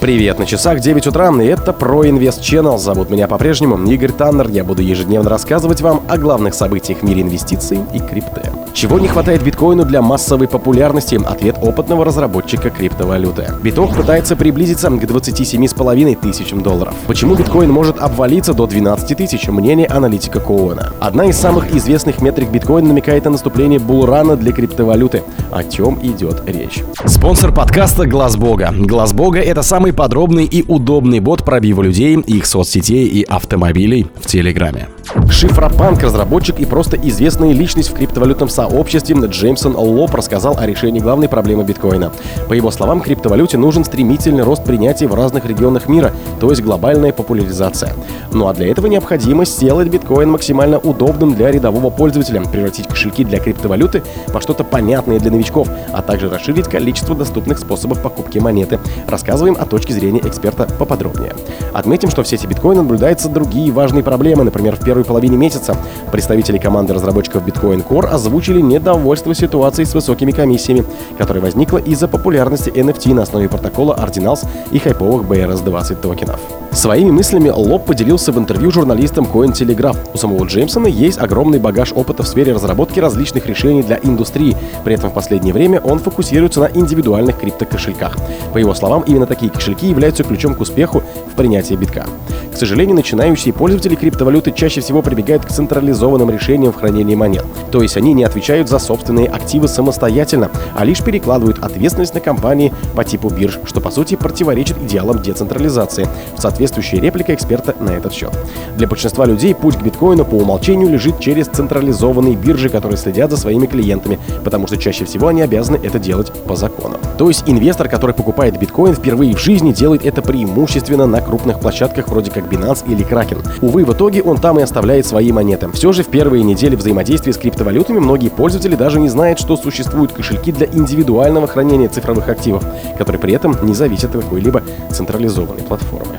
Привет, на часах 9 утра, и это про Инвест Channel. Зовут меня по-прежнему Игорь Таннер. Я буду ежедневно рассказывать вам о главных событиях в мире инвестиций и крипты. Чего не хватает биткоину для массовой популярности? Ответ опытного разработчика криптовалюты. Биток пытается приблизиться к 27,5 тысячам долларов. Почему биткоин может обвалиться до 12 тысяч? Мнение аналитика Коуэна. Одна из самых известных метрик биткоина намекает на наступление булрана для криптовалюты. О чем идет речь? Спонсор подкаста Глаз Бога. Глаз Бога это самый подробный и удобный бот пробива людей, их соцсетей и автомобилей в Телеграме. Шифропанк, разработчик и просто известная личность в криптовалютном сообществе Джеймсон Лоп рассказал о решении главной проблемы биткоина. По его словам, криптовалюте нужен стремительный рост принятия в разных регионах мира, то есть глобальная популяризация. Ну а для этого необходимо сделать биткоин максимально удобным для рядового пользователя, превратить кошельки для криптовалюты во что-то понятное для новичков, а также расширить количество доступных способов покупки монеты. Рассказываем о точке зрения эксперта поподробнее. Отметим, что в сети биткоина наблюдаются другие важные проблемы, например, в первой первой половине месяца представители команды разработчиков Bitcoin Core озвучили недовольство ситуацией с высокими комиссиями, которая возникла из-за популярности NFT на основе протокола Ordinals и хайповых BRS-20 токенов. Своими мыслями Лоб поделился в интервью журналистам Cointelegraph. У самого Джеймсона есть огромный багаж опыта в сфере разработки различных решений для индустрии. При этом в последнее время он фокусируется на индивидуальных криптокошельках. По его словам, именно такие кошельки являются ключом к успеху в принятии битка. К сожалению, начинающие пользователи криптовалюты чаще всего прибегают к централизованным решениям в хранении монет. То есть они не отвечают за собственные активы самостоятельно, а лишь перекладывают ответственность на компании по типу бирж, что по сути противоречит идеалам децентрализации. В соответствующая реплика эксперта на этот счет. Для большинства людей путь к биткоину по умолчанию лежит через централизованные биржи, которые следят за своими клиентами, потому что чаще всего они обязаны это делать по закону. То есть инвестор, который покупает биткоин впервые в жизни, делает это преимущественно на крупных площадках вроде как Binance или Kraken. Увы, в итоге он там и оставляет свои монеты. Все же в первые недели взаимодействия с криптовалютами многие пользователи даже не знают, что существуют кошельки для индивидуального хранения цифровых активов, которые при этом не зависят от какой-либо централизованной платформы.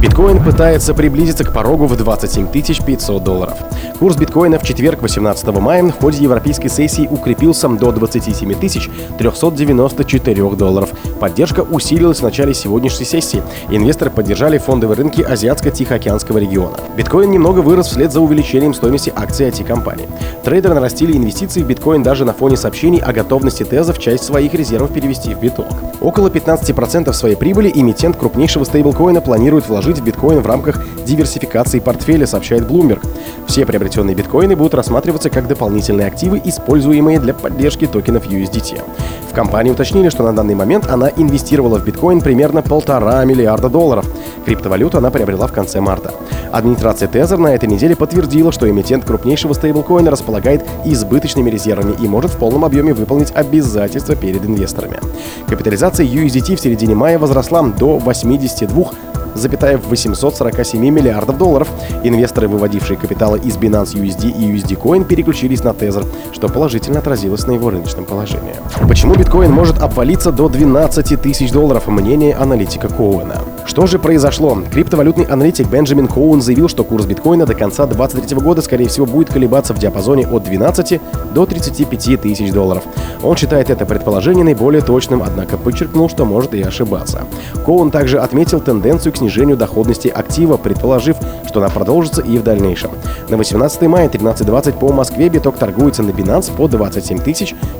Биткоин пытается приблизиться к порогу в 27 500 долларов. Курс биткоина в четверг, 18 мая, в ходе европейской сессии укрепился до 27 394 долларов. Поддержка усилилась в начале сегодняшней сессии. Инвесторы поддержали фондовые рынки Азиатско-Тихоокеанского региона. Биткоин немного вырос вслед за увеличением стоимости акций IT-компаний. Трейдеры нарастили инвестиции в биткоин даже на фоне сообщений о готовности Теза в часть своих резервов перевести в биток. Около 15% своей прибыли эмитент крупнейшего стейблкоина планирует вложить в биткоин в рамках диверсификации портфеля, сообщает Bloomberg. Все приобретенные биткоины будут рассматриваться как дополнительные активы, используемые для поддержки токенов USDT. В компании уточнили, что на данный момент она инвестировала в биткоин примерно полтора миллиарда долларов. Криптовалюту она приобрела в конце марта. Администрация Tether на этой неделе подтвердила, что эмитент крупнейшего стейблкоина располагает избыточными резервами и может в полном объеме выполнить обязательства перед инвесторами. Капитализация USDT в середине мая возросла до 82 запятая в 847 миллиардов долларов. Инвесторы, выводившие капиталы из Binance USD и USD Coin, переключились на Tether, что положительно отразилось на его рыночном положении. Почему биткоин может обвалиться до 12 тысяч долларов? Мнение аналитика Коуэна. Что же произошло? Криптовалютный аналитик Бенджамин Коун заявил, что курс биткоина до конца 2023 года, скорее всего, будет колебаться в диапазоне от 12 до 35 тысяч долларов. Он считает это предположение наиболее точным, однако подчеркнул, что может и ошибаться. Коун также отметил тенденцию к снижению доходности актива, предположив, что она продолжится и в дальнейшем. На 18 мая 13.20 по Москве биток торгуется на Binance по 27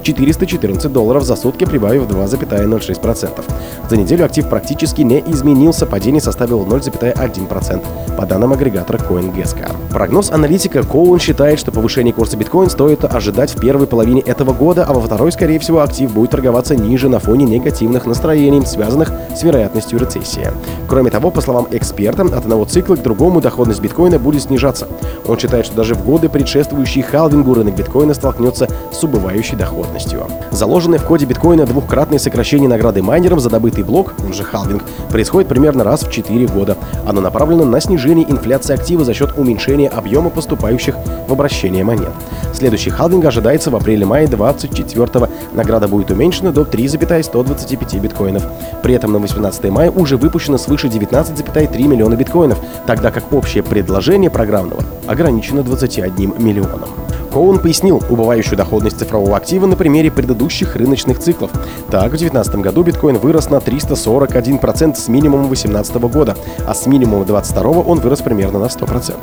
414 долларов за сутки, прибавив 2,06%. За неделю актив практически не изменился, падение составило 0,1%, по данным агрегатора CoinGesca. Прогноз аналитика Коун считает, что повышение курса биткоин стоит ожидать в первой половине этого года, а во второй, скорее всего, актив будет торговаться ниже на фоне негативных настроений, связанных с вероятностью рецессии. Кроме того, по словам эксперта, от одного цикла к другому доходность биткоина будет снижаться. Он считает, что даже в годы, предшествующие халвингу, рынок биткоина столкнется с убывающей доходностью. Заложенное в коде биткоина двухкратное сокращение награды майнерам за добытый блок, он же халвинг, происходит примерно раз в 4 года. Оно направлено на снижение инфляции актива за счет уменьшения объема поступающих в обращение монет. Следующий халвинг ожидается в апреле-мае 24 Награда будет уменьшена до 3,125 биткоинов. При этом на 18 мая уже выпущено свыше 19,3 миллиона биткоинов, тогда как общее предложение программного ограничено 21 миллионом. Коун пояснил убывающую доходность цифрового актива на примере предыдущих рыночных циклов. Так, в 2019 году биткоин вырос на 341% с минимума 2018 года, а с минимума 2022 он вырос примерно на 100%.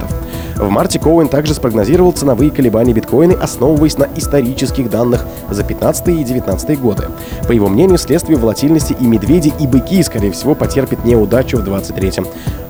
В марте Коуэн также спрогнозировал ценовые колебания биткоина, основываясь на исторических данных за 15 и 19 годы. По его мнению, следствие волатильности и медведи, и быки, скорее всего, потерпят неудачу в 23 -м.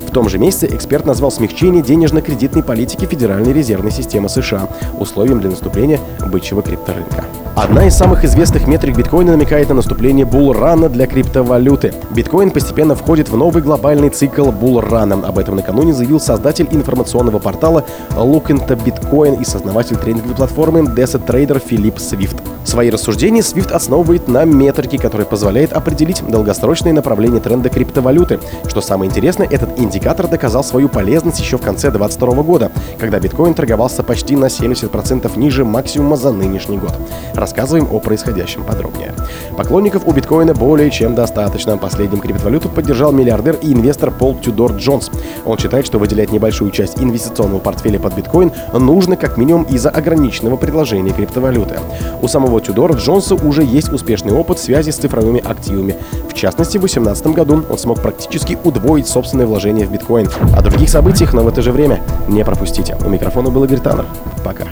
В том же месяце эксперт назвал смягчение денежно-кредитной политики Федеральной резервной системы США условием для наступления бычьего крипторынка. Одна из самых известных метрик биткоина намекает на наступление булрана для криптовалюты. Биткоин постепенно входит в новый глобальный цикл булрана. Об этом накануне заявил создатель информационного портала Look into Bitcoin и создаватель трейдинговой платформы Desert Trader Филипп Свифт. Свои рассуждения Свифт основывает на метрике, которая позволяет определить долгосрочное направление тренда криптовалюты. Что самое интересное, этот индикатор доказал свою полезность еще в конце 2022 года, когда биткоин торговался почти на 70% ниже максимума за нынешний год рассказываем о происходящем подробнее. Поклонников у биткоина более чем достаточно. Последним криптовалюту поддержал миллиардер и инвестор Пол Тюдор Джонс. Он считает, что выделять небольшую часть инвестиционного портфеля под биткоин нужно как минимум из-за ограниченного предложения криптовалюты. У самого Тюдора Джонса уже есть успешный опыт связи с цифровыми активами. В частности, в 2018 году он смог практически удвоить собственное вложение в биткоин. О других событиях, но в это же время не пропустите. У микрофона был Игорь Таннер. Пока.